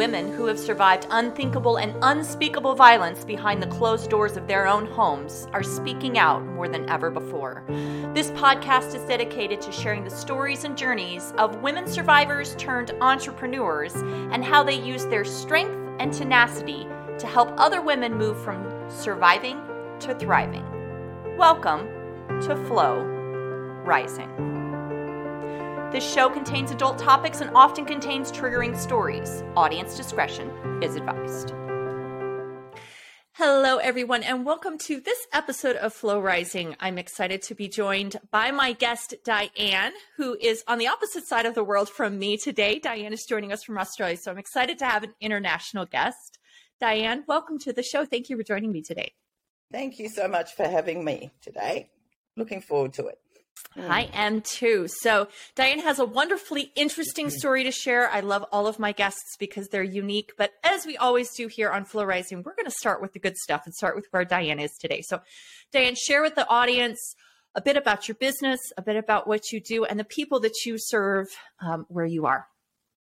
women who have survived unthinkable and unspeakable violence behind the closed doors of their own homes are speaking out more than ever before. This podcast is dedicated to sharing the stories and journeys of women survivors turned entrepreneurs and how they use their strength and tenacity to help other women move from surviving to thriving. Welcome to Flow Rising. This show contains adult topics and often contains triggering stories. Audience discretion is advised. Hello, everyone, and welcome to this episode of Flow Rising. I'm excited to be joined by my guest, Diane, who is on the opposite side of the world from me today. Diane is joining us from Australia, so I'm excited to have an international guest. Diane, welcome to the show. Thank you for joining me today. Thank you so much for having me today. Looking forward to it. I am too. So, Diane has a wonderfully interesting story to share. I love all of my guests because they're unique. But as we always do here on Flow Rising, we're going to start with the good stuff and start with where Diane is today. So, Diane, share with the audience a bit about your business, a bit about what you do, and the people that you serve um, where you are.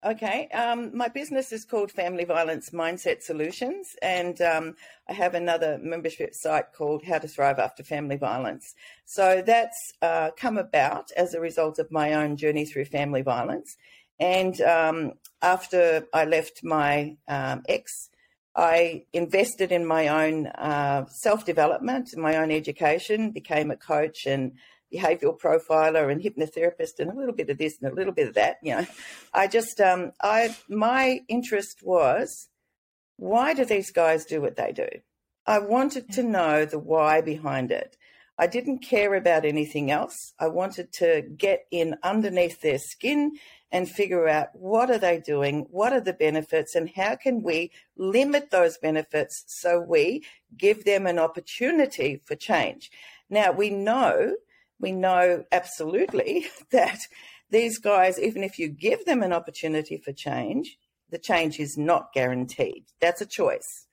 Okay. Um, my business is called Family Violence Mindset Solutions, and um, I have another membership site called How to Thrive After Family Violence. So that's uh, come about as a result of my own journey through family violence. And um, after I left my um, ex, I invested in my own uh, self development, my own education, became a coach, and behavioral profiler and hypnotherapist and a little bit of this and a little bit of that. You know, I just, um, I, my interest was, why do these guys do what they do? I wanted to know the why behind it. I didn't care about anything else. I wanted to get in underneath their skin and figure out what are they doing, what are the benefits, and how can we limit those benefits so we give them an opportunity for change. Now we know we know absolutely that these guys, even if you give them an opportunity for change, the change is not guaranteed. That's a choice.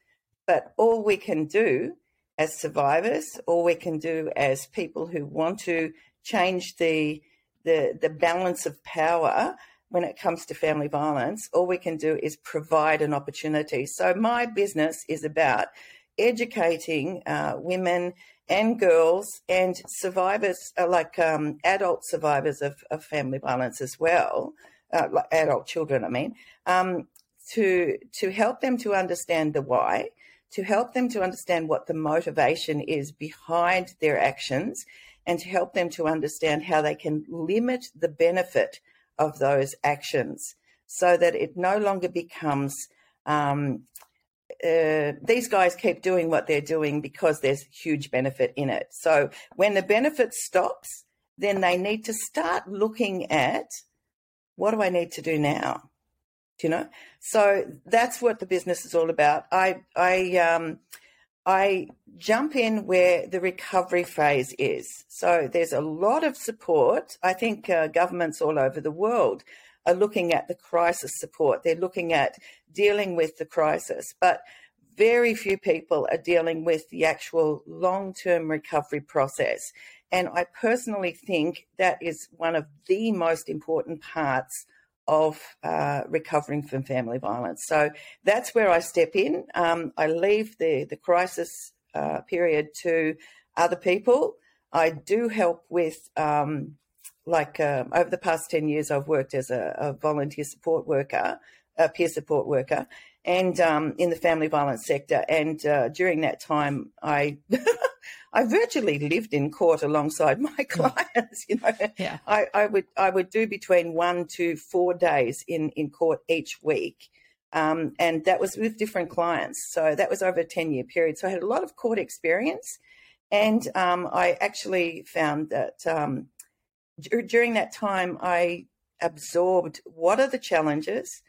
But all we can do as survivors, all we can do as people who want to change the the, the balance of power when it comes to family violence, all we can do is provide an opportunity. So my business is about educating uh, women and girls and survivors, uh, like um, adult survivors of, of, family violence as well, uh, like adult children, I mean, um, to to help them to understand the why, to help them to understand what the motivation is behind their actions, and to help them to understand how they can limit the benefit of those actions, so that it no longer becomes um, uh, these guys keep doing what they're doing because there's huge benefit in it. So when the benefit stops, then they need to start looking at what do I need to do now? Do you know? So that's what the business is all about. I I um I jump in where the recovery phase is. So there's a lot of support. I think uh, governments all over the world are looking at the crisis support. They're looking at dealing with the crisis, but very few people are dealing with the actual long term recovery process. And I personally think that is one of the most important parts of uh, recovering from family violence. So that's where I step in. Um, I leave the, the crisis uh, period to other people. I do help with um, like um, over the past 10 years, I've worked as a, a volunteer support worker, a peer support worker, and um, in the family violence sector. And uh, during that time, I. I virtually lived in court alongside my clients. You know, yeah. I, I, would I would do between one to four days in in court each week, um, and that was with different clients. So that was over a ten year period. So I had a lot of court experience, and um, I actually found that um, during that time, I absorbed what are the challenges,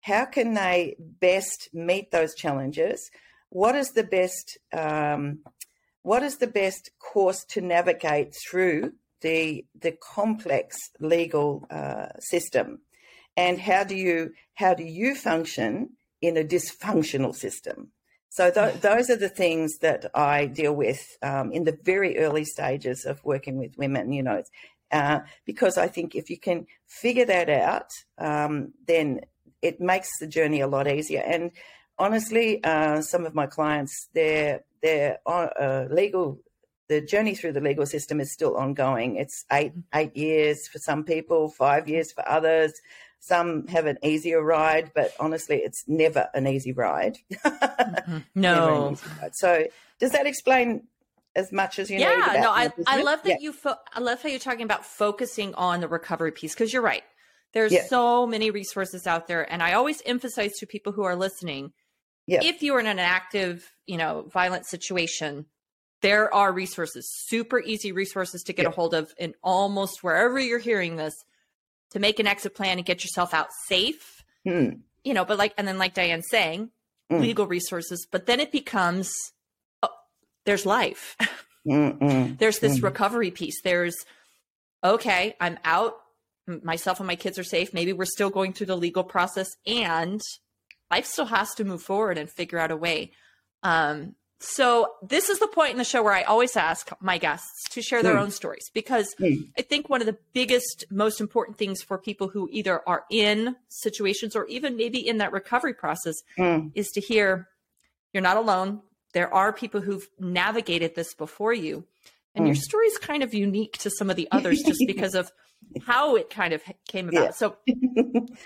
how can they best meet those challenges, what is the best um, what is the best course to navigate through the the complex legal uh, system, and how do you how do you function in a dysfunctional system? So th- those are the things that I deal with um, in the very early stages of working with women. You know, uh, because I think if you can figure that out, um, then it makes the journey a lot easier. And honestly, uh, some of my clients, their their uh, legal the journey through the legal system is still ongoing. It's eight eight years for some people, five years for others. Some have an easier ride, but honestly, it's never an easy ride. mm-hmm. No. easy ride. So, does that explain as much as you yeah, need? Yeah, no, I, I love that yeah. you. Fo- I love how you're talking about focusing on the recovery piece because you're right. There's so many resources out there, and I always emphasize to people who are listening: yeah. if you are in an active, you know, violent situation, there are resources, super easy resources to get a hold of in almost wherever you're hearing this to make an exit plan and get yourself out safe. Mm. You know, but like, and then like Diane's saying, mm. legal resources, but then it becomes there's life. there's this mm. recovery piece. There's, okay, I'm out. Myself and my kids are safe. Maybe we're still going through the legal process and life still has to move forward and figure out a way. Um, so this is the point in the show where I always ask my guests to share their mm. own stories because mm. I think one of the biggest, most important things for people who either are in situations or even maybe in that recovery process mm. is to hear you're not alone. There are people who've navigated this before you. And your hmm. story is kind of unique to some of the others just because of how it kind of came about. Yeah. So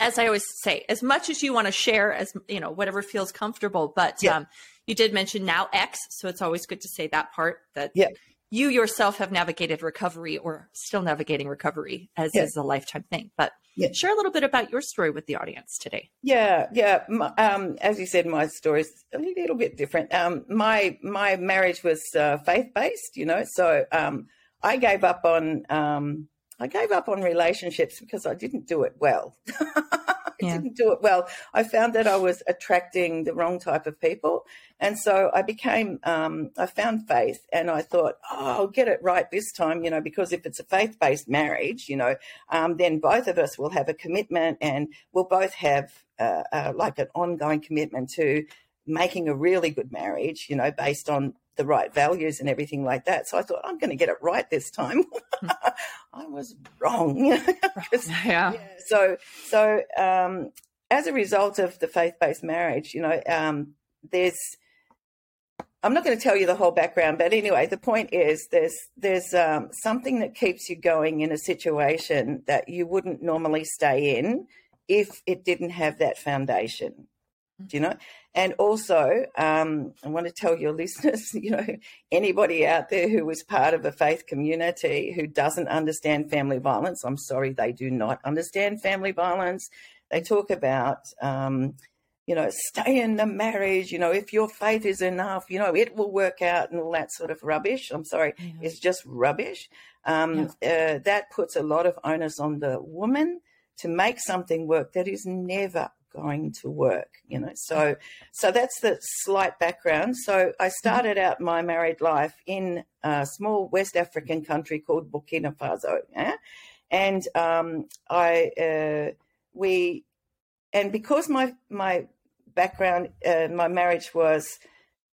as I always say, as much as you want to share as you know, whatever feels comfortable, but yeah. um, you did mention now X, so it's always good to say that part that yeah. you yourself have navigated recovery or still navigating recovery as is a lifetime thing. But yeah. share a little bit about your story with the audience today. Yeah, yeah. Um, as you said, my story is a little bit different. Um, my my marriage was uh, faith based, you know, so um, I gave up on um, I gave up on relationships because I didn't do it well. yeah. didn't do it well. I found that I was attracting the wrong type of people. And so I became, um, I found faith and I thought, oh, I'll get it right this time, you know, because if it's a faith based marriage, you know, um, then both of us will have a commitment and we'll both have uh, uh, like an ongoing commitment to making a really good marriage, you know, based on the right values and everything like that. So I thought, I'm going to get it right this time. I was wrong. yeah. yeah. So, so um, as a result of the faith based marriage, you know, um, there's, I'm not going to tell you the whole background, but anyway, the point is there's there's um, something that keeps you going in a situation that you wouldn't normally stay in if it didn't have that foundation. You know? And also, um, I want to tell your listeners, you know, anybody out there who is part of a faith community who doesn't understand family violence, I'm sorry, they do not understand family violence. They talk about, um, you know, stay in the marriage, you know, if your faith is enough, you know, it will work out and all that sort of rubbish. I'm sorry, yeah. it's just rubbish. Um, yeah. uh, that puts a lot of onus on the woman to make something work that is never going to work you know so so that's the slight background so i started out my married life in a small west african country called burkina faso yeah? and um, i uh, we and because my my background uh, my marriage was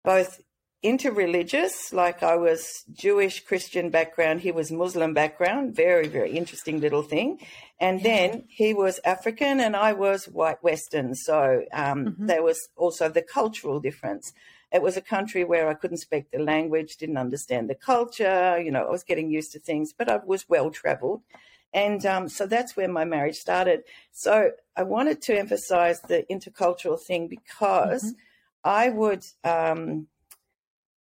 both interreligious, like I was Jewish Christian background, he was Muslim background, very, very interesting little thing. And yeah. then he was African and I was white Western. So um, mm-hmm. there was also the cultural difference. It was a country where I couldn't speak the language, didn't understand the culture, you know, I was getting used to things, but I was well traveled. And um, so that's where my marriage started. So I wanted to emphasize the intercultural thing because mm-hmm. I would um,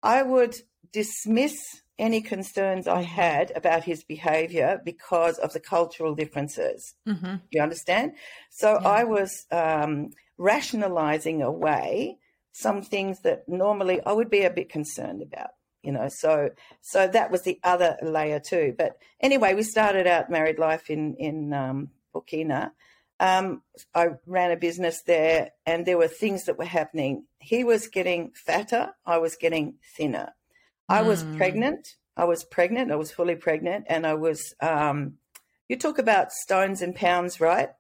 I would dismiss any concerns I had about his behavior because of the cultural differences. Mm-hmm. You understand? So yeah. I was um, rationalizing away some things that normally I would be a bit concerned about. You know, so so that was the other layer too. But anyway, we started out married life in in um, Burkina. Um, I ran a business there, and there were things that were happening. He was getting fatter. I was getting thinner. I was hmm. pregnant. I was pregnant. I was fully pregnant, and I was. Um, you talk about stones and pounds, right?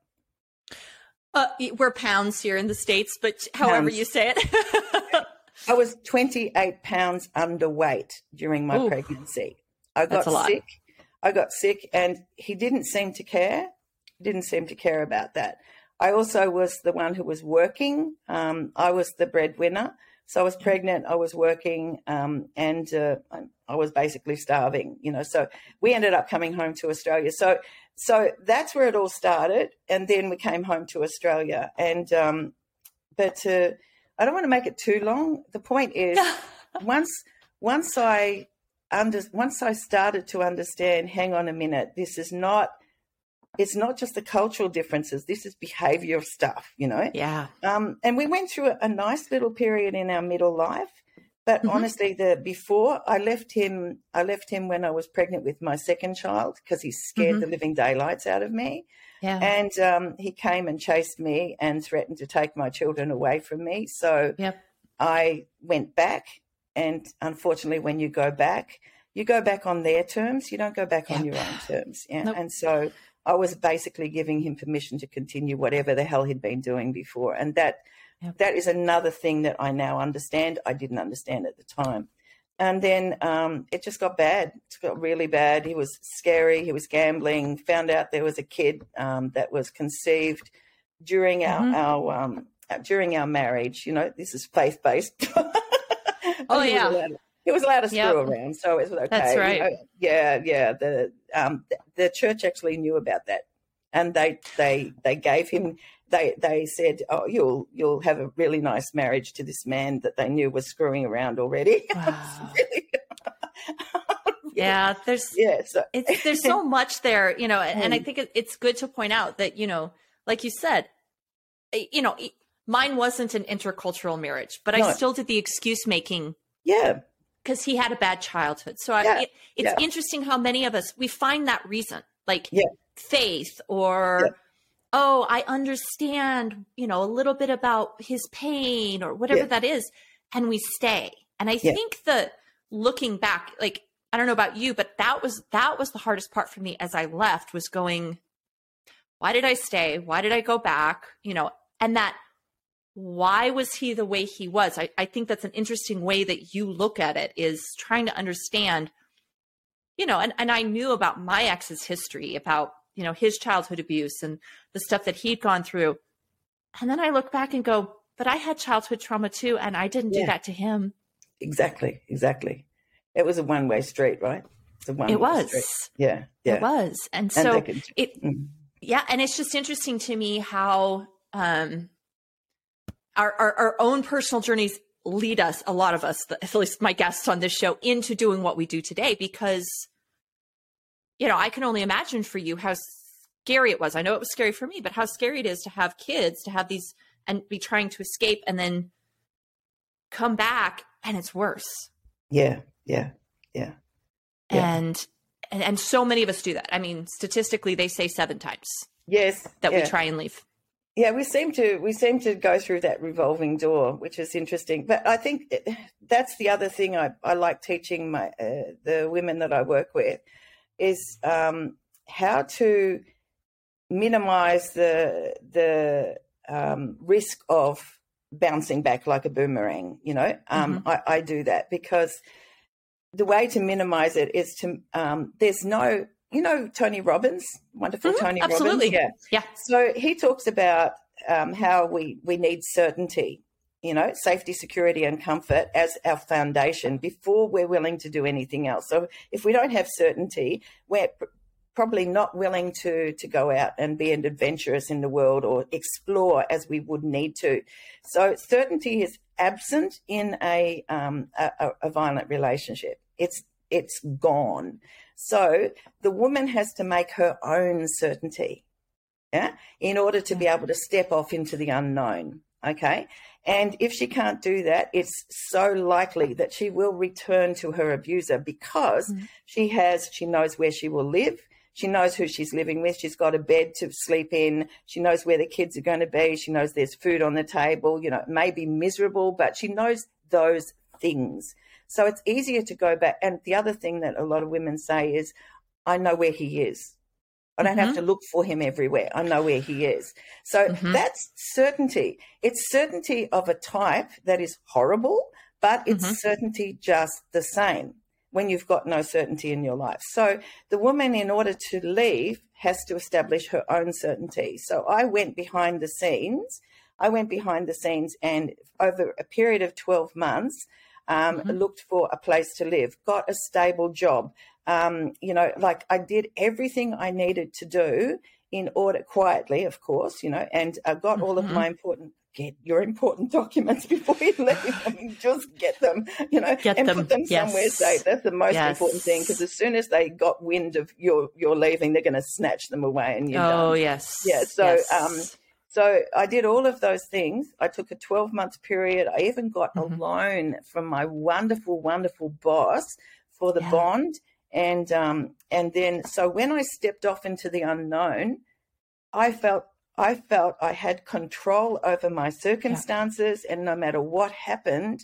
Uh, we're pounds here in the states, but however pounds. you say it. I was 28 pounds underweight during my Ooh, pregnancy. I got sick. I got sick, and he didn't seem to care. Didn't seem to care about that. I also was the one who was working. Um, I was the breadwinner. So I was pregnant, I was working, um, and uh, I was basically starving, you know. So we ended up coming home to Australia. So, so that's where it all started, and then we came home to Australia. And um, but uh, I don't want to make it too long. The point is, once once I under once I started to understand, hang on a minute, this is not it's not just the cultural differences. This is behavior stuff, you know? Yeah. Um, and we went through a, a, nice little period in our middle life. But mm-hmm. honestly, the before I left him, I left him when I was pregnant with my second child because he scared mm-hmm. the living daylights out of me. Yeah. And um, he came and chased me and threatened to take my children away from me. So yep. I went back. And unfortunately, when you go back, you go back on their terms. You don't go back yep. on your own terms. Yeah. Nope. And so I was basically giving him permission to continue whatever the hell he'd been doing before. And that yep. that is another thing that I now understand. I didn't understand at the time. And then um, it just got bad. It got really bad. He was scary. He was gambling. Found out there was a kid um, that was conceived during our mm-hmm. our um, during our marriage. You know, this is faith based. oh yeah he was allowed to screw yep. around, so it was okay. That's right. You know, yeah, yeah. The um, the, the church actually knew about that, and they they they gave him. They they said, "Oh, you'll you'll have a really nice marriage to this man that they knew was screwing around already." Wow. really, yeah, there's yeah, so. it's there's so much there, you know, and, and I mm. think it, it's good to point out that you know, like you said, you know, mine wasn't an intercultural marriage, but no. I still did the excuse making. Yeah, because he had a bad childhood. So yeah. I, it, it's yeah. interesting how many of us we find that reason, like yeah. faith or oh, I understand, you know, a little bit about his pain or whatever that is, and we stay. And I think that looking back, like I don't know about you, but that was that was the hardest part for me as I left was going, why did I stay? Why did I go back? You know, and that why was he the way he was? I, I think that's an interesting way that you look at it is trying to understand, you know, and, and I knew about my ex's history, about, you know, his childhood abuse and the stuff that he'd gone through. And then I look back and go, but I had childhood trauma too, and I didn't yeah. do that to him. Exactly, exactly. It was a one way street, right? It's a one it was. Street. Yeah, yeah. It was. And so and it, mm. yeah, and it's just interesting to me how, um, our, our, our own personal journeys lead us, a lot of us, at least my guests on this show, into doing what we do today because, you know, I can only imagine for you how scary it was. I know it was scary for me, but how scary it is to have kids, to have these and be trying to escape and then come back and it's worse. Yeah, yeah, yeah. yeah. And, and and so many of us do that. I mean, statistically they say 7 times. Yes. That yeah. we try and leave yeah, we seem to we seem to go through that revolving door, which is interesting. But I think that's the other thing I, I like teaching my uh, the women that I work with is um, how to minimize the the um, risk of bouncing back like a boomerang. You know, um, mm-hmm. I, I, do that because the way to minimize it is to um, there's no you know Tony Robbins, wonderful mm-hmm, Tony absolutely. Robbins. Yeah. Yeah. So he talks about um, how we, we need certainty, you know, safety, security, and comfort as our foundation before we're willing to do anything else. So if we don't have certainty, we're probably not willing to to go out and be an adventurous in the world or explore as we would need to. So certainty is absent in a um, a, a violent relationship. It's it's gone. So the woman has to make her own certainty, yeah, in order to be able to step off into the unknown. Okay. And if she can't do that, it's so likely that she will return to her abuser because mm. she has, she knows where she will live. She knows who she's living with. She's got a bed to sleep in. She knows where the kids are going to be. She knows there's food on the table. You know, it may be miserable, but she knows those things. So it's easier to go back. And the other thing that a lot of women say is, I know where he is. I don't mm-hmm. have to look for him everywhere. I know where he is. So mm-hmm. that's certainty. It's certainty of a type that is horrible, but it's mm-hmm. certainty just the same. when you've got no certainty in your life. So the woman, in order to leave, has to establish her own certainty. So I went behind the scenes. I went behind the scenes and over a period of 12 months, um, mm-hmm. looked for a place to live, got a stable job. Um, you know, like I did everything I needed to do in order quietly, of course, you know, and I got all mm-hmm. of my important get your important documents before you leave. I mean, just get them, you know, get and them. put them yes. somewhere safe. That's the most yes. important thing because as soon as they got wind of your your leaving, they're going to snatch them away and you're oh, done. yes. Yeah. So, yes. um, so I did all of those things. I took a 12 month period. I even got mm-hmm. a loan from my wonderful, wonderful boss for the yeah. bond. And um, and then so when I stepped off into the unknown, I felt I felt I had control over my circumstances, yeah. and no matter what happened,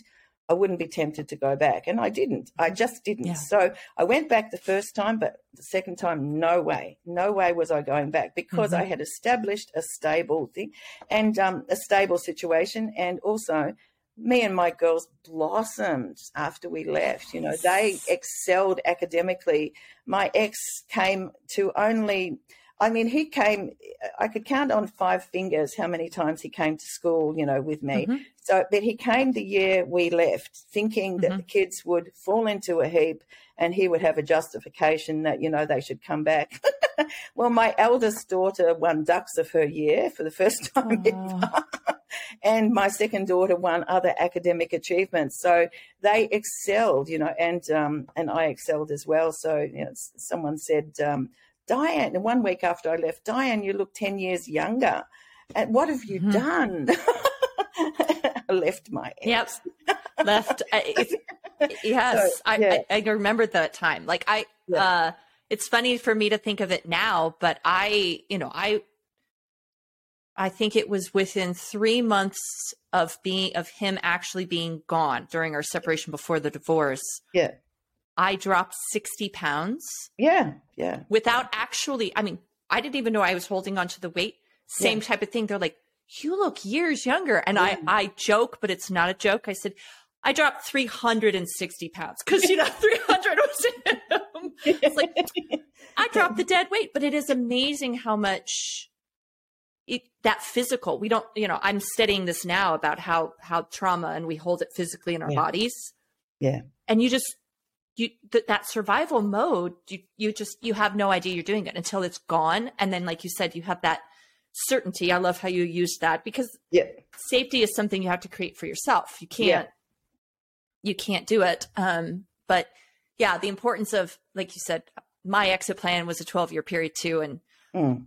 I wouldn't be tempted to go back. And I didn't. I just didn't. Yeah. So I went back the first time, but the second time, no way. No way was I going back because mm-hmm. I had established a stable thing and um, a stable situation. And also, me and my girls blossomed after we left. You know, they excelled academically. My ex came to only I mean, he came, I could count on five fingers how many times he came to school, you know, with me. Mm-hmm. So, but he came the year we left, thinking that mm-hmm. the kids would fall into a heap and he would have a justification that, you know, they should come back. well, my eldest daughter won dux of her year for the first time ever. and my second daughter won other academic achievements. So they excelled, you know, and um, and I excelled as well. So you know, someone said, um, Diane, one week after I left, Diane, you look 10 years younger. And what have you mm-hmm. done? I left my ex. Yep. Left. Uh, yes. So, yeah. I, I, I remember that time. Like I, yeah. uh, it's funny for me to think of it now, but I, you know, I, I think it was within three months of being, of him actually being gone during our separation before the divorce. Yeah. I dropped 60 pounds. Yeah. Yeah. Without actually, I mean, I didn't even know I was holding on to the weight. Same yeah. type of thing. They're like, you look years younger. And yeah. I, I joke, but it's not a joke. I said, I dropped 360 pounds because, you know, 300 was him. It's like, I dropped the dead weight, but it is amazing how much it, that physical, we don't, you know, I'm studying this now about how, how trauma and we hold it physically in our yeah. bodies. Yeah. And you just, you th- that survival mode you you just you have no idea you're doing it until it's gone and then like you said you have that certainty i love how you use that because yeah. safety is something you have to create for yourself you can't yeah. you can't do it um but yeah the importance of like you said my exit plan was a 12 year period too and mm.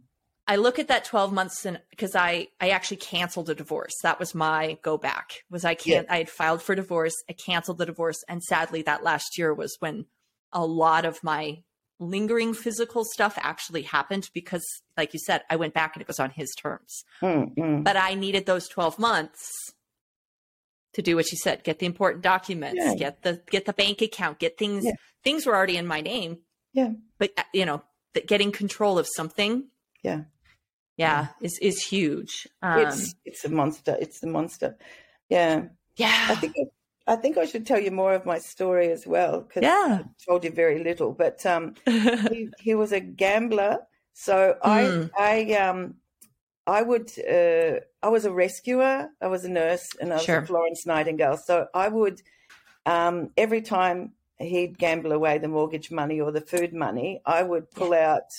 I look at that 12 months and because I I actually canceled a divorce. That was my go back. Was I can't yeah. I had filed for divorce, I canceled the divorce and sadly that last year was when a lot of my lingering physical stuff actually happened because like you said, I went back and it was on his terms. Mm-hmm. But I needed those 12 months to do what you said, get the important documents, yeah. get the get the bank account, get things yeah. things were already in my name. Yeah. But uh, you know, getting control of something yeah yeah, is is huge. Um, it's it's a monster. It's the monster. Yeah. Yeah. I think I, think I should tell you more of my story as well because yeah. I told you very little. But um, he, he, was a gambler, so mm. I I um I would uh, I was a rescuer. I was a nurse, and I was sure. a Florence Nightingale. So I would um, every time he'd gamble away the mortgage money or the food money, I would pull yeah. out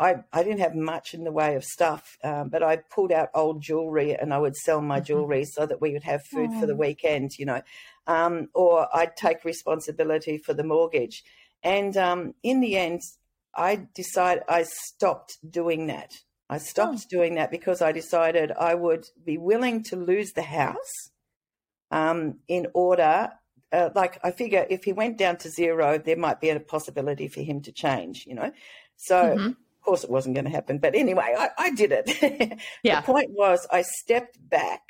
I, I didn't have much in the way of stuff, um, but I pulled out old jewelry and I would sell my mm-hmm. jewelry so that we would have food for the weekend, you know, um, or I'd take responsibility for the mortgage. And um, in the end, I decided I stopped doing that. I stopped oh. doing that because I decided I would be willing to lose the house um, in order. Uh, like I figure if he went down to zero, there might be a possibility for him to change, you know. So mm-hmm of course, it wasn't going to happen. But anyway, I, I did it. yeah. The point was, I stepped back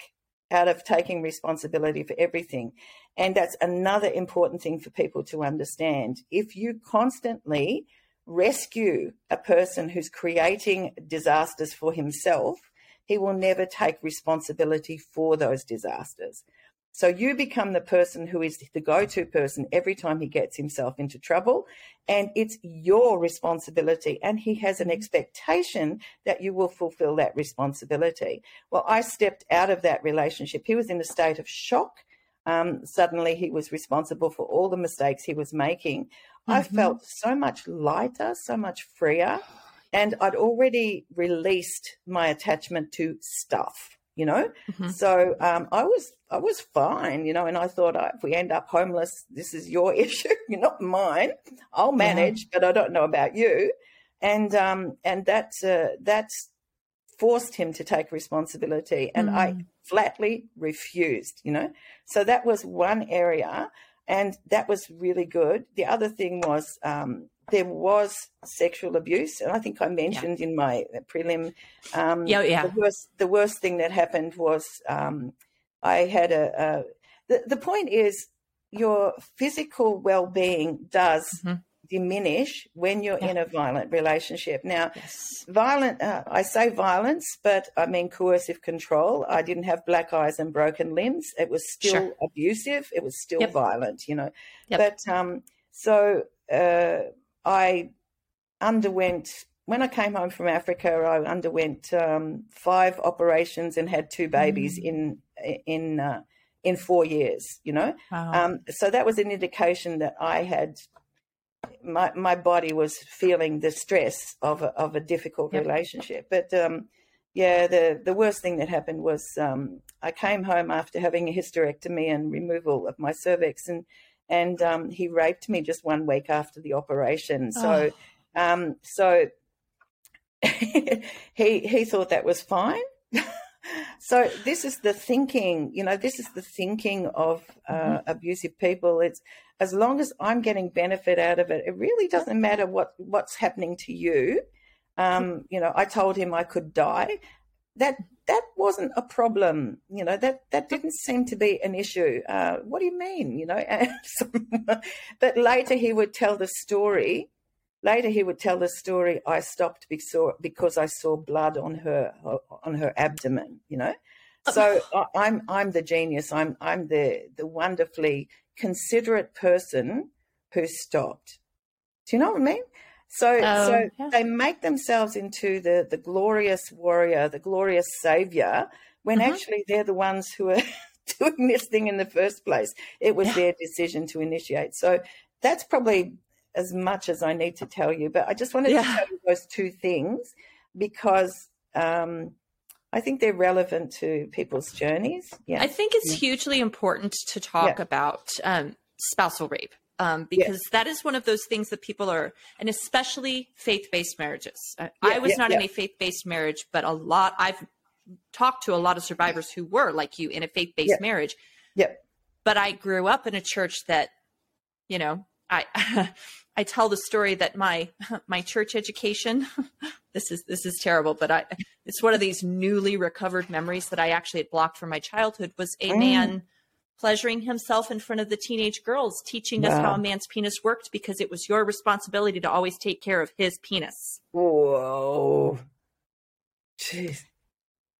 out of taking responsibility for everything. And that's another important thing for people to understand. If you constantly rescue a person who's creating disasters for himself, he will never take responsibility for those disasters. So you become the person who is the go to person every time he gets himself into trouble. And it's your responsibility. And he has an expectation that you will fulfill that responsibility. Well, I stepped out of that relationship. He was in a state of shock. Um, suddenly he was responsible for all the mistakes he was making. Mm-hmm. I felt so much lighter, so much freer. And I'd already released my attachment to stuff you know. Mm-hmm. So um, I was I was fine, you know, and I thought oh, if we end up homeless, this is your issue, you're not mine. I'll manage, yeah. but I don't know about you. And um, and that's uh, that's forced him to take responsibility, and mm. I flatly refused, you know. So that was one area, and that was really good. The other thing was um, there was sexual abuse, and I think I mentioned yeah. in my prelim. Um, yeah, yeah. The worst, the worst thing that happened was um, I had a. a the, the point is, your physical well-being does mm-hmm. diminish when you're yeah. in a violent relationship. Now, yes. violent. Uh, I say violence, but I mean coercive control. I didn't have black eyes and broken limbs. It was still sure. abusive. It was still yep. violent. You know, yep. but um, so. Uh, I underwent when I came home from Africa. I underwent um, five operations and had two babies mm. in in uh, in four years. You know, wow. um, so that was an indication that I had my my body was feeling the stress of a, of a difficult yep. relationship. But um, yeah, the the worst thing that happened was um, I came home after having a hysterectomy and removal of my cervix and and um, he raped me just one week after the operation. So, oh. um, so he he thought that was fine. so this is the thinking, you know, this is the thinking of uh, mm-hmm. abusive people. It's as long as I'm getting benefit out of it, it really doesn't matter what what's happening to you. Um, you know, I told him I could die. That that wasn't a problem. You know, that, that didn't seem to be an issue. Uh, what do you mean? You know, but later he would tell the story. Later he would tell the story. I stopped because I saw blood on her on her abdomen. You know, so I'm I'm the genius. I'm I'm the the wonderfully considerate person who stopped. Do you know what I mean? So, um, so yeah. they make themselves into the the glorious warrior, the glorious savior, when mm-hmm. actually they're the ones who are doing this thing in the first place. It was yeah. their decision to initiate. So that's probably as much as I need to tell you. But I just wanted yeah. to tell you those two things because um, I think they're relevant to people's journeys. Yeah, I think it's hugely important to talk about um, spousal rape um, because yes. that is one of those things that people are, and especially faith based marriages. Uh, yeah, I was yeah, not yeah. in a faith based marriage, but a lot, I've talked to a lot of survivors who were like you in a faith based marriage. Yep. But I grew up in a church that, you know, I, I tell the story that my, my church education, this is, this is terrible, but I, it's one of these newly recovered memories that I actually had blocked from my childhood was a mm. man pleasuring himself in front of the teenage girls, teaching us how a man's penis worked because it was your responsibility to always take care of his penis. Whoa. Jeez.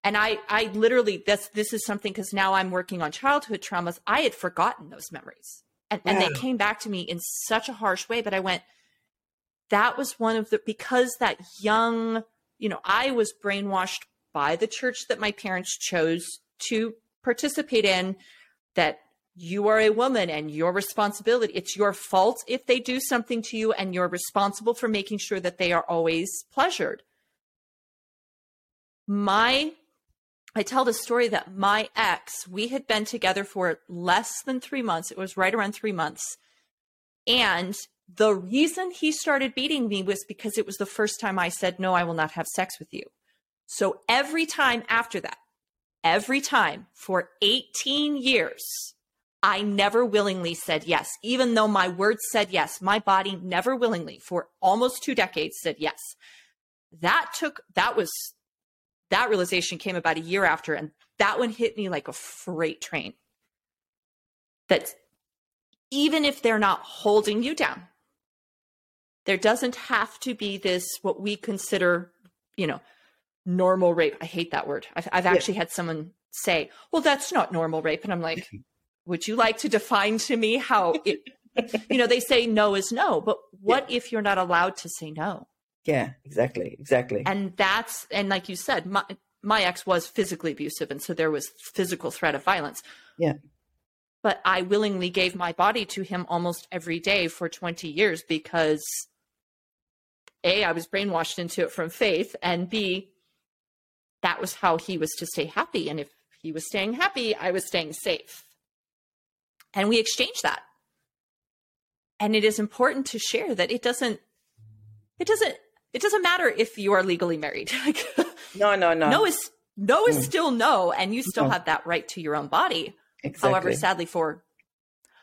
And I, I literally, this, this is something because now I'm working on childhood traumas. I had forgotten those memories and, and they came back to me in such a harsh way. But I went, that was one of the, because that young, you know, I was brainwashed by the church that my parents chose to participate in that you are a woman and your responsibility it's your fault if they do something to you and you're responsible for making sure that they are always pleasured. My i tell the story that my ex we had been together for less than 3 months it was right around 3 months and the reason he started beating me was because it was the first time i said no i will not have sex with you. So every time after that every time for 18 years, I never willingly said yes, even though my words said yes. My body never willingly, for almost two decades, said yes. That took, that was, that realization came about a year after, and that one hit me like a freight train. That even if they're not holding you down, there doesn't have to be this, what we consider, you know, normal rape. I hate that word. I've, I've actually yeah. had someone say, well, that's not normal rape. And I'm like, would you like to define to me how it, you know, they say no is no, but what yeah. if you're not allowed to say no? Yeah, exactly, exactly. And that's and like you said, my my ex was physically abusive, and so there was physical threat of violence. Yeah. But I willingly gave my body to him almost every day for 20 years because A, I was brainwashed into it from faith, and B, that was how he was to stay happy. And if he was staying happy, I was staying safe. And we exchanged that. And it is important to share that it doesn't, it doesn't, it doesn't matter if you are legally married. no, no, no. No is no is mm. still no, and you still have that right to your own body. Exactly. However, sadly for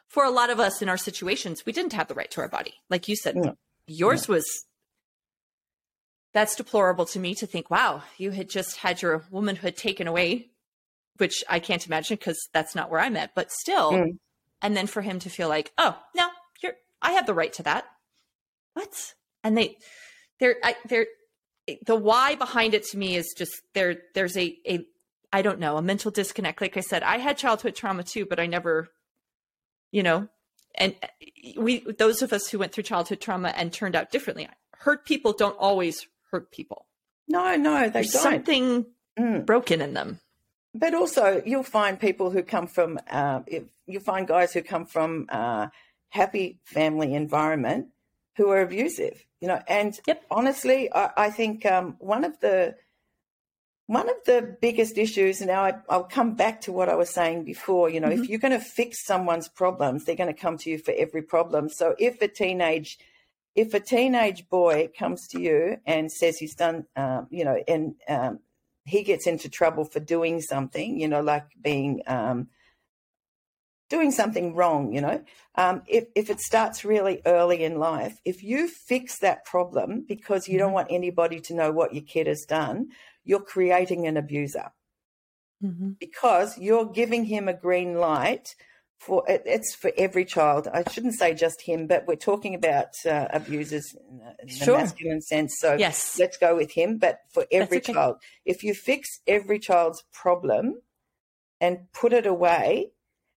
for a lot of us in our situations, we didn't have the right to our body. Like you said, no. yours no. was that's deplorable to me to think, wow, you had just had your womanhood taken away, which I can't imagine because that's not where I'm at, but still. Mm. And then for him to feel like, oh, no, you're I have the right to that. What? And they they're I, they're the why behind it to me is just there there's a a I don't know, a mental disconnect. Like I said, I had childhood trauma too, but I never, you know, and we those of us who went through childhood trauma and turned out differently. Hurt people don't always hurt people. No, no, they There's don't. Something mm. broken in them. But also, you'll find people who come from. Uh, you'll find guys who come from uh, happy family environment who are abusive you know and yep. honestly i, I think um, one of the one of the biggest issues now I, will come back to what i was saying before you know mm-hmm. if you're going to fix someone's problems they're going to come to you for every problem so if a teenage if a teenage boy comes to you and says he's done um, you know and um, he gets into trouble for doing something you know like being um, doing something wrong, you know, um, if, if it starts really early in life, if you fix that problem because you don't mm-hmm. want anybody to know what your kid has done, you're creating an abuser mm-hmm. because you're giving him a green light for it's for every child. I shouldn't say just him, but we're talking about uh, abusers in sure. the masculine sense. So yes. let's go with him. But for every okay. child, if you fix every child's problem and put it away,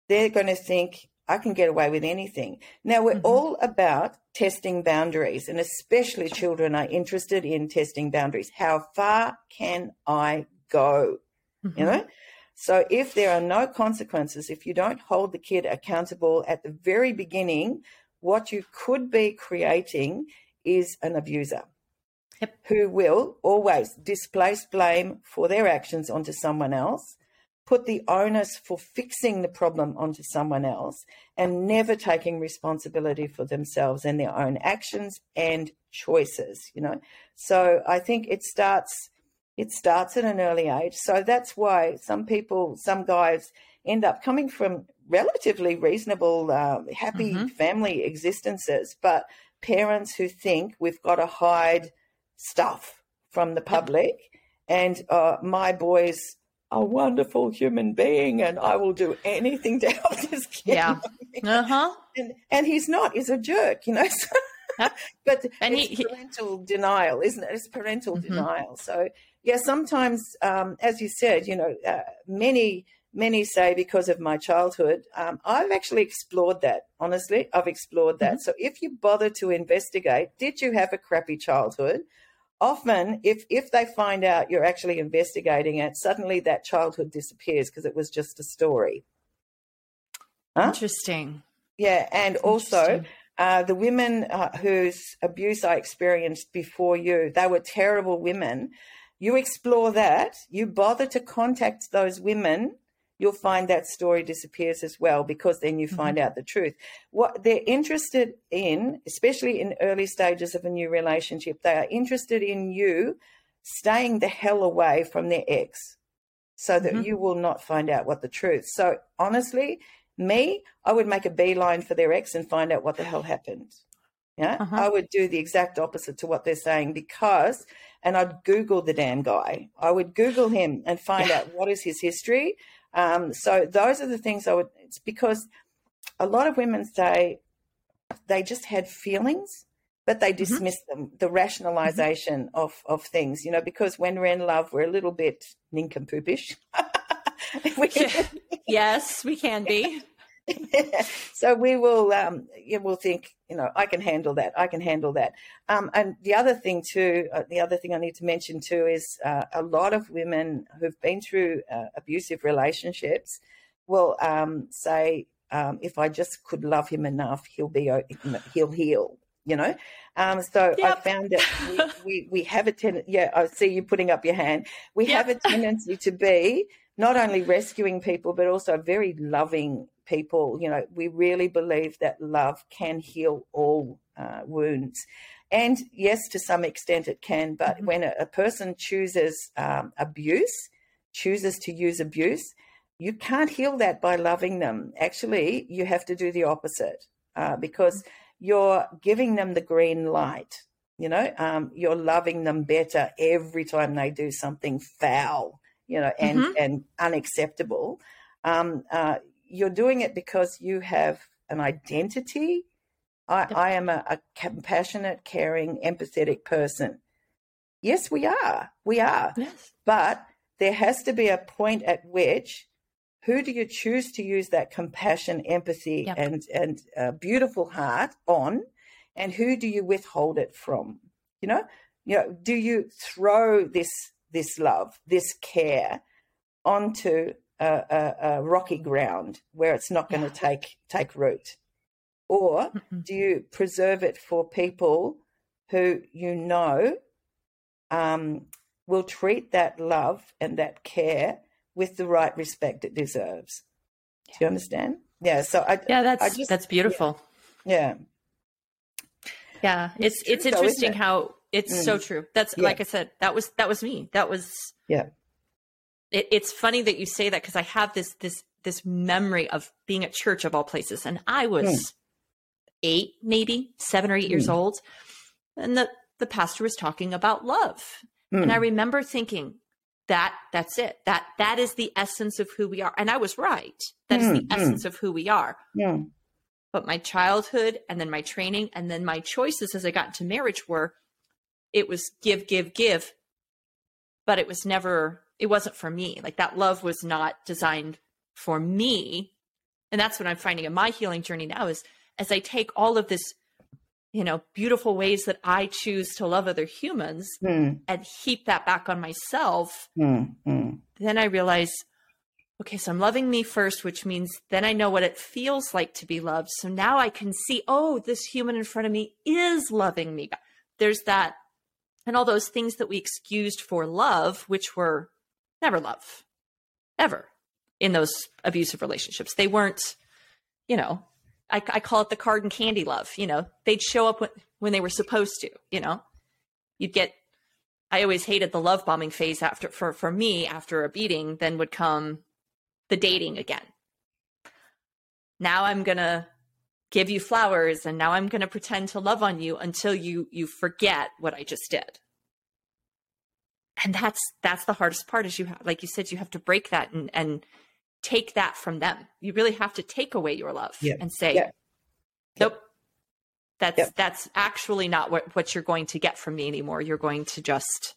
they're going to think, I can get away with anything. Now, we're mm-hmm. all about testing boundaries, and especially children are interested in testing boundaries. How far can I go? Mm-hmm. You know? So, if there are no consequences, if you don't hold the kid accountable at the very beginning, what you could be creating is an abuser. Yep. Who will always displace blame for their actions onto someone else put the onus for fixing the problem onto someone else and never taking responsibility for themselves and their own actions and choices you know so i think it starts it starts at an early age so that's why some people some guys end up coming from relatively reasonable uh, happy mm-hmm. family existences but parents who think we've got to hide stuff from the public and uh, my boys a wonderful human being and I will do anything to help this kid. Yeah. Uh-huh. And, and he's not, he's a jerk, you know. So, but and it's he, parental he, denial, isn't it? It's parental mm-hmm. denial. So, yeah, sometimes, um, as you said, you know, uh, many, many say because of my childhood. Um, I've actually explored that, honestly. I've explored that. Mm-hmm. So, if you bother to investigate, did you have a crappy childhood? often if if they find out you're actually investigating it suddenly that childhood disappears because it was just a story huh? interesting yeah and That's also uh, the women uh, whose abuse i experienced before you they were terrible women you explore that you bother to contact those women you'll find that story disappears as well because then you find mm-hmm. out the truth. What they're interested in, especially in early stages of a new relationship, they are interested in you staying the hell away from their ex so that mm-hmm. you will not find out what the truth. So honestly, me, I would make a beeline for their ex and find out what the hell happened. Yeah, uh-huh. I would do the exact opposite to what they're saying because, and I'd Google the damn guy. I would Google him and find yeah. out what is his history um, so those are the things I would. It's because a lot of women say they just had feelings, but they mm-hmm. dismiss mm-hmm. them. The rationalization mm-hmm. of of things, you know, because when we're in love, we're a little bit nincompoopish. we, yes, we can be. so we will, um, yeah, we'll think, you know, I can handle that. I can handle that. Um, and the other thing too, uh, the other thing I need to mention too is uh, a lot of women who've been through uh, abusive relationships will um, say, um, if I just could love him enough, he'll be, he'll heal. You know, um, so yep. I found that we, we, we have a tendency. Yeah, I see you putting up your hand. We yep. have a tendency to be not only rescuing people, but also very loving people. You know, we really believe that love can heal all uh, wounds. And yes, to some extent it can, but mm-hmm. when a, a, person chooses um, abuse, chooses to use abuse, you can't heal that by loving them. Actually, you have to do the opposite uh, because mm-hmm. you're giving them the green light. You know, um, you're loving them better every time they do something foul, you know, and, mm-hmm. and unacceptable. Um, uh, you're doing it because you have an identity. I, I am a, a compassionate, caring, empathetic person. Yes, we are. We are. Yes. But there has to be a point at which who do you choose to use that compassion, empathy, yep. and and uh, beautiful heart on, and who do you withhold it from? You know, you know, do you throw this this love, this care, onto a, a, a rocky ground where it's not going to yeah. take take root, or do you preserve it for people who you know um, will treat that love and that care with the right respect it deserves? Yeah. Do you understand? Yeah. So I yeah, that's I just, that's beautiful. Yeah. Yeah, yeah. it's it's, it's interesting it? how it's mm. so true. That's yeah. like I said. That was that was me. That was yeah it, it's funny that you say that because I have this this this memory of being at church of all places, and I was mm. eight, maybe seven or eight mm. years old, and the the pastor was talking about love, mm. and I hmm. remember thinking that that's it that that is the essence of who we are, and I was right. That is the hmm. essence of who we are. Yeah. But my childhood, and then my training, and then my choices as I got into marriage were, it was give, give, give, but it was never it wasn't for me. Like that love was not designed for me. And that's what I'm finding in my healing journey now is as I take all of this, you know, beautiful ways that I choose to love other humans mm. and heap that back on myself, mm, mm. then I realize, okay, so I'm loving me first, which means then I know what it feels like to be loved. So now I can see, oh, this human in front of me is loving me. There's that, and all those things that we excused for love, which were never love, ever in those abusive relationships. They weren't, you know, I, I call it the card and candy love. You know, they'd show up when, when they were supposed to, you know, you'd get, I always hated the love bombing phase after, for, for me, after a beating, then would come the dating again. Now I'm going to give you flowers and now I'm going to pretend to love on you until you, you forget what I just did. And that's that's the hardest part is you have like you said you have to break that and and take that from them. You really have to take away your love yeah. and say yeah. nope. That's yeah. that's actually not what what you're going to get from me anymore. You're going to just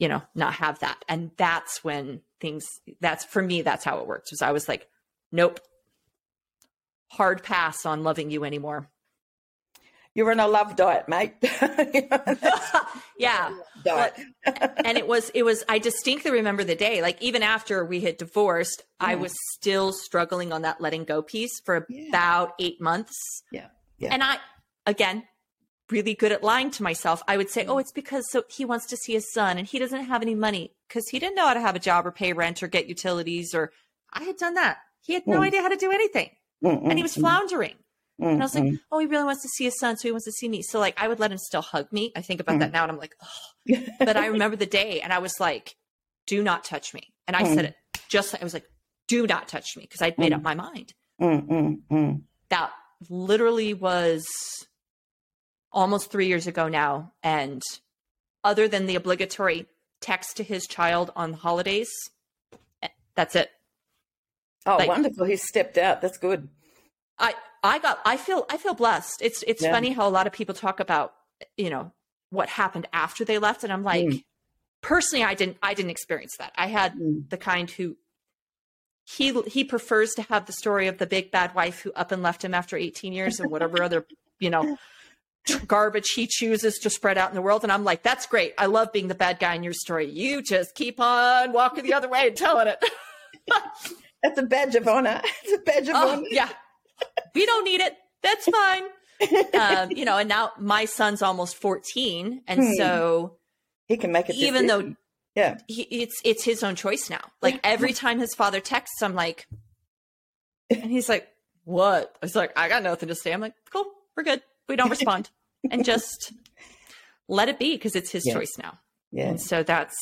you know not have that. And that's when things that's for me that's how it works was i was like nope hard pass on loving you anymore you're in a love diet, mate. yeah. Diet. and it was, it was, I distinctly remember the day, like even after we had divorced. I was still struggling on that letting go piece for yeah. about eight months. Yeah. yeah. And I, again, really good at lying to myself. I would say, oh, it's because so he wants to see his son and he doesn't have any money because he didn't know how to have a job or pay rent or get utilities or I had done that. He had no mm. idea how to do anything. Mm-mm. And he was floundering. Mm-hmm. And I was like, oh, he really wants to see his son, so he wants to see me. So like I would let him still hug me. I think about that now and I'm like, oh. but I remember the day and I was like, do not touch me. And I said it just I was like, do not touch me because I'd made up mm. my mind. That literally was almost three years ago now. And other than the obligatory text to his child on holidays, eh, that's it. Oh, like, wonderful. He stepped out. That's good. I I got I feel I feel blessed. It's it's yeah. funny how a lot of people talk about, you know, what happened after they left and I'm like mm. personally I didn't I didn't experience that. I had mm. the kind who he he prefers to have the story of the big bad wife who up and left him after 18 years and whatever other you know garbage he chooses to spread out in the world and i'm like that's great i love being the bad guy in your story you just keep on walking the other way and telling it that's a badge of honor it's a badge of oh, honor yeah we don't need it. That's fine. Um, you know and now my son's almost 14 and hmm. so he can make it even though yeah. he, it's it's his own choice now. Like every time his father texts i'm like and he's like what? I was like i got nothing to say. I'm like cool. We're good. We don't respond. And just let it be because it's his yeah. choice now. Yeah. And so that's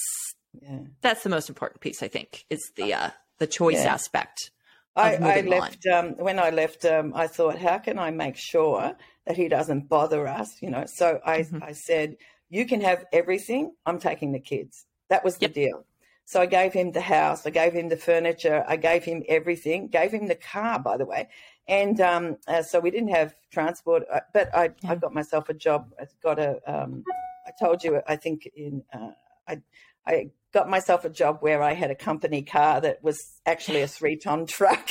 yeah. that's the most important piece i think is the uh the choice yeah. aspect I, I, left um, when I left. Um, I thought, how can I make sure that he doesn't bother us? You know, so I, mm-hmm. I said, you can have everything. I'm taking the kids. That was the yep. deal. So I gave him the house, I gave him the furniture, I gave him everything, gave him the car, by the way. And um, uh, so we didn't have transport, uh, but I, yeah. I got myself a job. I got a, um, I told you, I think in, uh, I, I got myself a job where I had a company car that was actually a three ton truck.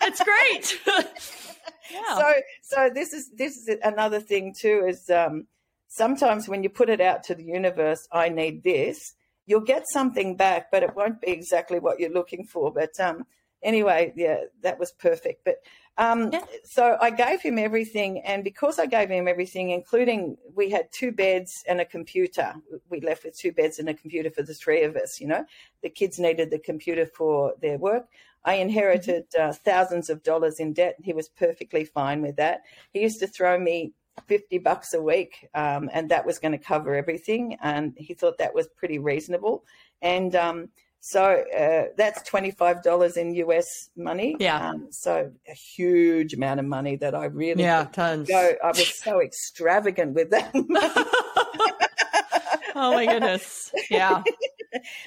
That's great. yeah. So, so this is this is another thing too. Is um, sometimes when you put it out to the universe, I need this, you'll get something back, but it won't be exactly what you're looking for. But um, anyway, yeah, that was perfect. But um, yeah. so I gave him everything, and because I gave him everything, including we had two beds and a computer, we left with two beds and a computer for the three of us. You know, the kids needed the computer for their work. I inherited mm-hmm. uh, thousands of dollars in debt. He was perfectly fine with that. He used to throw me 50 bucks a week um, and that was going to cover everything and he thought that was pretty reasonable and um, so uh, that's $25 in us money. Yeah. Um, so a huge amount of money that i really yeah tons. go i was so extravagant with that oh my goodness. Yeah.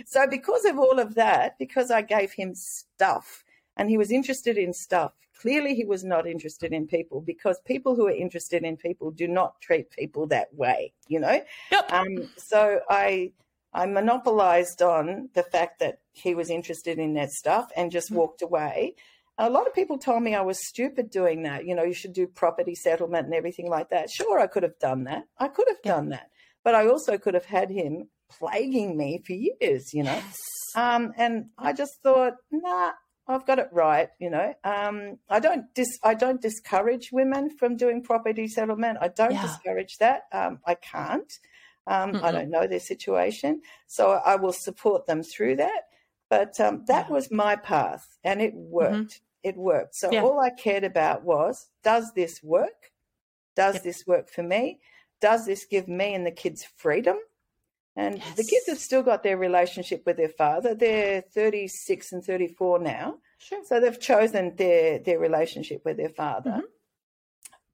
So because of all of that because i gave him stuff and he was interested in stuff clearly he was not interested in people because people who are interested in people do not treat people that way, you know? Yep. Um, so I I monopolized on the fact that he was interested in that stuff and just mm-hmm. walked away. A lot of people told me I was stupid doing that. You know, you should do property settlement and everything like that. Sure, I could have done that. I could have yep. done that. But I also could have had him plaguing me for years, you know? Yes. Um, and I just thought, nah, I've got it right, you know. Um, I don't dis- I don't discourage women from doing property settlement. I don't yeah. discourage that. Um, I can't. Um, I don't know their situation, so I will support them through that. But um, that yeah. was my path, and it mm-hmm. worked. Mm-hmm. It worked. So yeah. all I cared about was, does this work? Does yep. this work for me? Does this give me and the kids freedom? And yes. the kids have still got their relationship with their father. They're 36 and 34 now. Sure. So they've chosen their, their relationship with their father. Mm-hmm.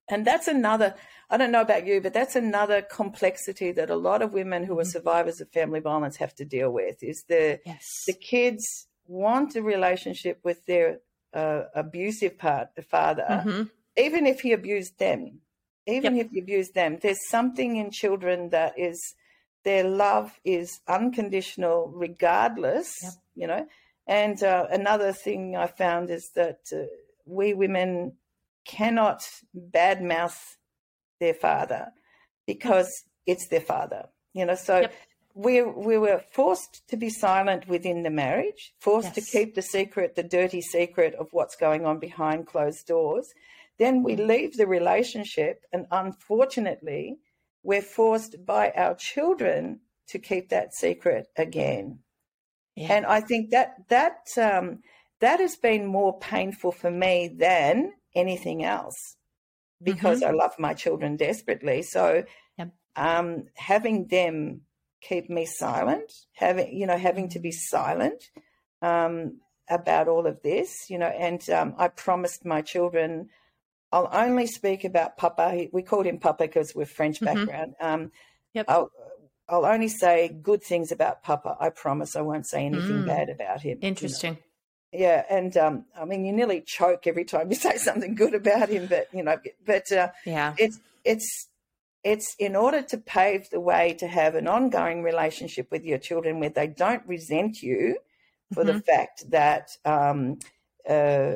And that's another, I don't know about you, but that's another complexity that a lot of women who are mm-hmm. survivors of family violence have to deal with is the, yes. the kids want a relationship with their uh, abusive part, the father, mm-hmm. even if he abused them. Even yep. if he abused them, there's something in children that is their love is unconditional, regardless, yep. you know. And uh, another thing I found is that uh, we women cannot badmouth their father because it's their father, you know. So yep. we we were forced to be silent within the marriage, forced yes. to keep the secret, the dirty secret of what's going on behind closed doors. Then we mm. leave the relationship, and unfortunately, we're forced by our children to keep that secret again. Yeah. And I think that that um, that has been more painful for me than anything else because mm-hmm. I love my children desperately. So yep. um, having them keep me silent, having you know having to be silent um, about all of this, you know, and um, I promised my children I'll only speak about Papa. We called him Papa because we're French mm-hmm. background. Mm-hmm. Um, yep. I'll, I'll only say good things about Papa. I promise I won't say anything mm. bad about him. Interesting. You know? Yeah, and um, I mean, you nearly choke every time you say something good about him, but you know, but uh, yeah, it's it's it's in order to pave the way to have an ongoing relationship with your children where they don't resent you, for Mhm. the fact that um, uh,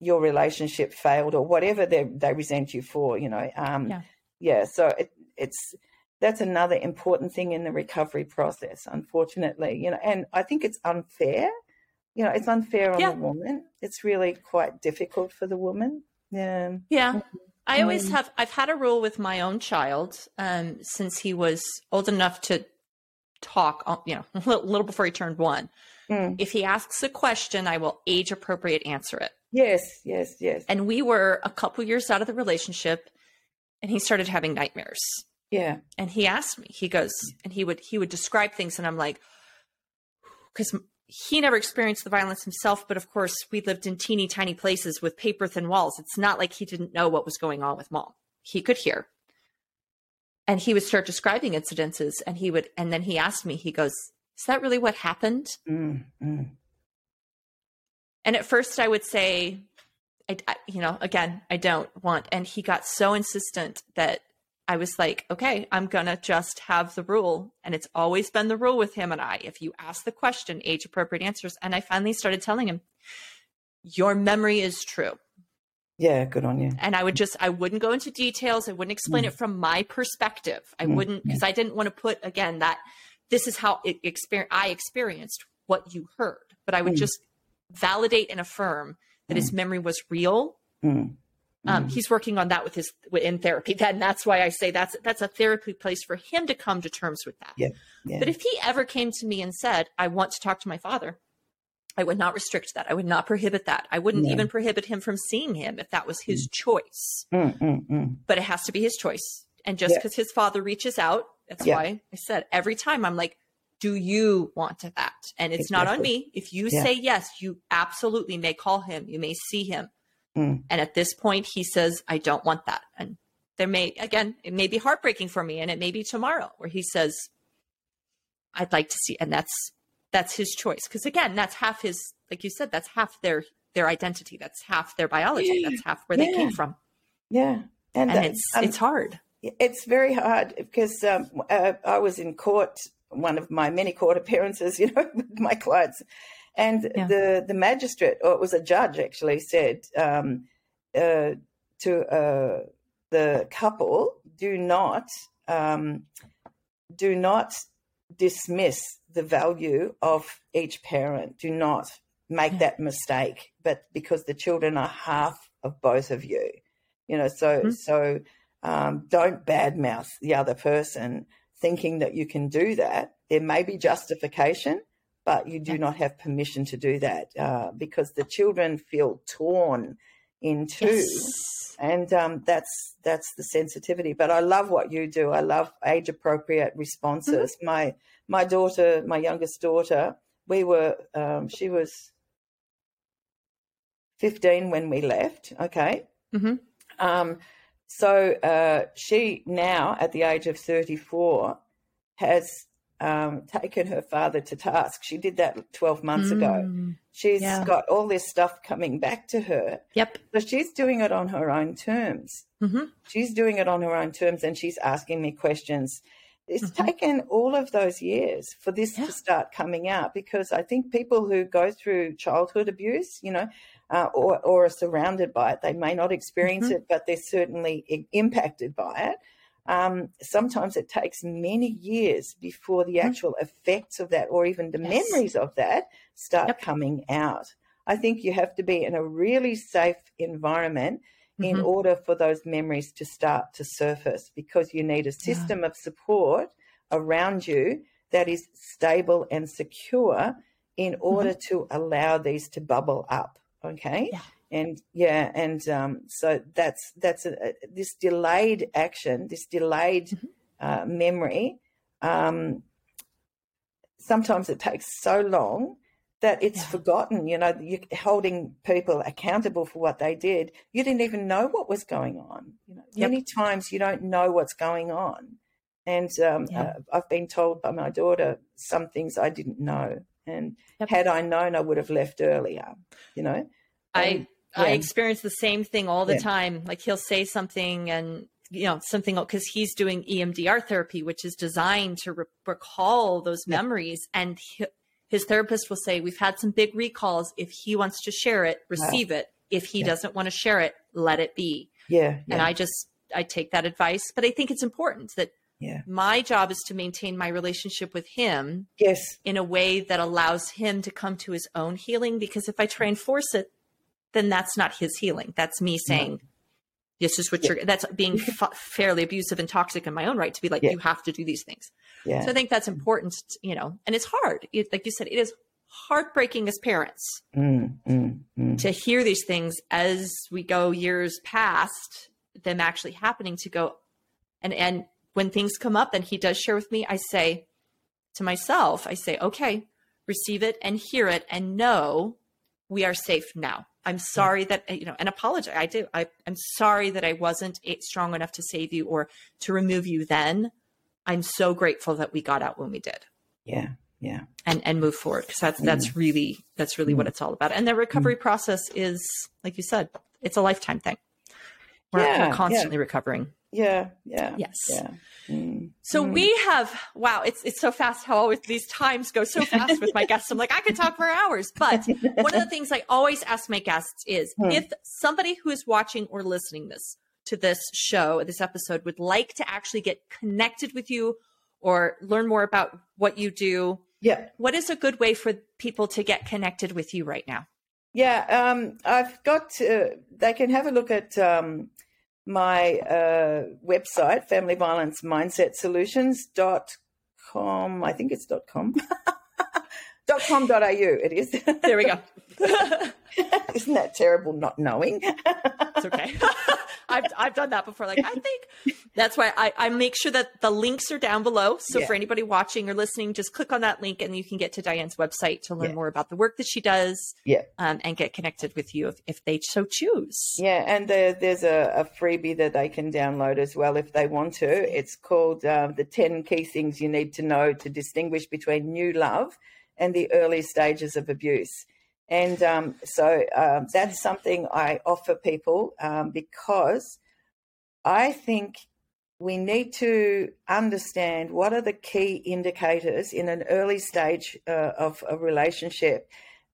your relationship failed or whatever they they resent you for. You know, um, Yeah. yeah. So it, it's that's another important thing in the recovery process. Unfortunately, you know, and I think it's unfair. You know, it's unfair on Yeah. the woman. It's really quite difficult for the woman. Yeah. Yeah. I always Mm. have I've had a rule with my own child um since he was old enough to talk, uh, you know, a little, before he turned 1. Mm. If he asks a question, I will age appropriate answer it. Yes. Yes. Yes. And we were a couple years out of the relationship and he started having nightmares. Yeah. And he asked me. He goes and he would he would describe things and I'm like cuz he never experienced the violence himself, but of course, we lived in teeny tiny places with paper thin walls. It's not like he didn't know what was going on with mom. He could hear. And he would start describing incidences and he would, and then he asked me, he goes, Is that really what happened? Mm. Mm. And at first I would say, I, I, you know, again, I don't want. And he got so insistent that I was like, okay, I'm going to just have the rule. And it's always been the rule with him and I. If you ask the question, age appropriate answers. And I finally started telling him, your memory is true. Yeah. Good on you. And I would just, I wouldn't go into details. I wouldn't explain Mm. it from my perspective. I Mm, wouldn't, because I didn't want to put, again, that this is how it exper- I experienced what you heard. But I would Mm. just validate and affirm that his memory was real. Mm. Um, Mm. He's working on that with his in therapy. Then that's why I say that's that's a therapy place for him to come to terms with that. Yeah. Yeah. But if he ever came to me and said, "I want to talk to my father," I would not restrict that. I would not prohibit that. I wouldn't even prohibit him from seeing him if that was his choice. Mm, mm, mm. But it has to be his choice. And just Yeah. because his father reaches out, that's Yeah. why I said every time I'm like, "Do you want to that?" And it's not on me. If you Yeah. say yes, you absolutely may call him. You may see him. Mm. And at this point, he says, I don't want that. And there may, again, it may be heartbreaking for me. And it may be tomorrow where he says, I'd like to see. And that's, that's his choice. Cause again, that's half his, like you said, that's half their, their identity. That's half their biology. That's half where they came from. Yeah. And that- it's, um, it's hard. it's very hard because um, uh, I was in court, one of my many court appearances, you know, with my clients, and Yeah. the the magistrate, or it was a judge, actually said um, uh, to uh, the couple, "Do not, um, do not dismiss the value of each parent. Do not make Yeah. that mistake, but because the children are half of both of you." You know, so Mhm. so um, don't badmouth the other person thinking that you can do that. There may be justification, but you do not have permission to do that uh, because the children feel torn in two. Yes. And um, that's that's the sensitivity. But I love what you do. I love age appropriate responses. My my daughter, my youngest daughter, we were um, she was fifteen when we left. Okay, Mhm. um, so uh, she now, at the age of 34, has um, taken her father to task. She did that 12 months ago. Mm. She's Yeah. got all this stuff coming back to her. Yep. So she's doing it on her own terms. hmm She's doing it on her own terms and she's asking me questions. It's Mhm. taken all of those years for this Yeah. to start coming out because I think people who go through childhood abuse, you know, uh, or, or are surrounded by it, they may not experience Mhm. it, but they're certainly impacted by it. Um, sometimes it takes many years before the Mhm. actual effects of that or even the Yes. memories of that start Yep. coming out. I think you have to be in a really safe environment in Mhm. order for those memories to start to surface because you need a system of support around you that is stable and secure in order to allow these to bubble up okay Yeah. And yeah and um, so that's that's a, a- this delayed action this delayed Mhm. uh, memory um, sometimes it takes so long that it's Yeah. forgotten. You know, you're holding people accountable for what they did. You didn't even know what was going on. You know, Yep. many times you don't know what's going on, and um, uh, I've been told by my daughter some things I didn't know, and Yep. had I known, I would have left earlier. You know, I And- I experience the same thing all the Yeah. time. Like he'll say something and you know something because he's doing EMDR therapy, which is designed to re- recall those Yeah. memories, and he, his therapist will say, We've had some big recalls. If he wants to share it, receive wow. it. If he yeah. doesn't want to share it, let it be. Yeah, yeah. And I just, I take that advice. But I think it's important that yeah. my job is to maintain my relationship with him. Yes. In a way that allows him to come to his own healing. Because if I try and force it, then that's not his healing. That's me saying, no. this is what yeah. you're, that's being f- fairly abusive and toxic in my own right to be like, yeah. you have to do these things. Yeah. So I think that's important, you know, and it's hard. It, like you said, it is heartbreaking as parents mm, mm, mm. to hear these things as we go years past them actually happening to go and and when things come up and he does share with me i say to myself i say okay receive it and hear it and know we are safe now i'm sorry that you know and apologize i do I, i'm sorry that i wasn't strong enough to save you or to remove you then i'm so grateful that we got out when we did yeah yeah and and move forward because that's that's mm. really that's really mm. what it's all about and the recovery mm. process is like you said it's a lifetime thing we're, yeah, we're constantly yeah. recovering yeah yeah yes yeah mm. so mm. we have wow it's it's so fast how always these times go so fast with my guests i'm like i could talk for hours but one of the things i always ask my guests is hmm. if somebody who is watching or listening this to this show this episode would like to actually get connected with you or learn more about what you do yeah. What is a good way for people to get connected with you right now? Yeah, um, I've got, uh, they can have a look at um, my uh, website, Family Violence Mindset Solutions.com. I think it's .com. .com.au it is. There we go. Isn't that terrible not knowing? it's okay. I've I've done that before. Like I think that's why I, I make sure that the links are down below. So yeah. for anybody watching or listening, just click on that link and you can get to Diane's website to learn yeah. more about the work that she does. Yeah. Um, and get connected with you if, if they so choose. Yeah, and there, there's a, a, freebie that they can download as well if they want to. It's called um, the ten key things you need to know to distinguish between new love and the early stages of abuse. And um, so um, that's something I offer people um, because I think we need to understand what are the key indicators in an early stage uh, of a relationship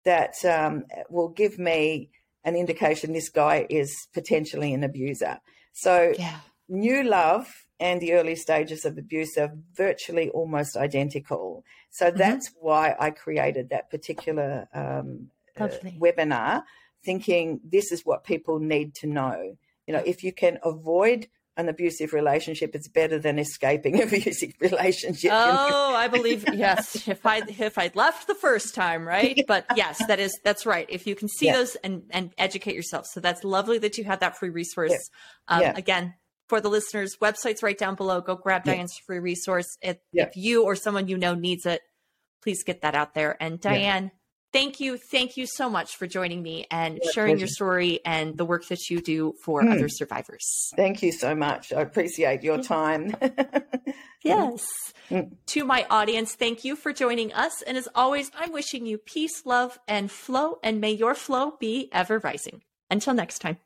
that um, will give me an indication this guy is potentially an abuser. So, yeah. new love and the early stages of abuse are virtually almost identical. So, mm-hmm. that's why I created that particular um, uh, webinar, thinking this is what people need to know. You know, if you can avoid an abusive relationship, it's better than escaping abusive relationship. Oh, I believe yes. If I if I'd left the first time, right? But yes, that is that's right. If you can see yeah. those and and educate yourself, so that's lovely that you have that free resource. Yeah. Um, yeah. Again, for the listeners, website's right down below. Go grab Diane's free resource. If, if you or someone you know needs it, please get that out there. And Diane, thank you thank you so much for joining me and yeah, sharing pleasure. your story and the work that you do for mm. other survivors thank you so much i appreciate your time yes mm. to my audience thank you for joining us and as always i'm wishing you peace love and flow and may your flow be ever rising until next time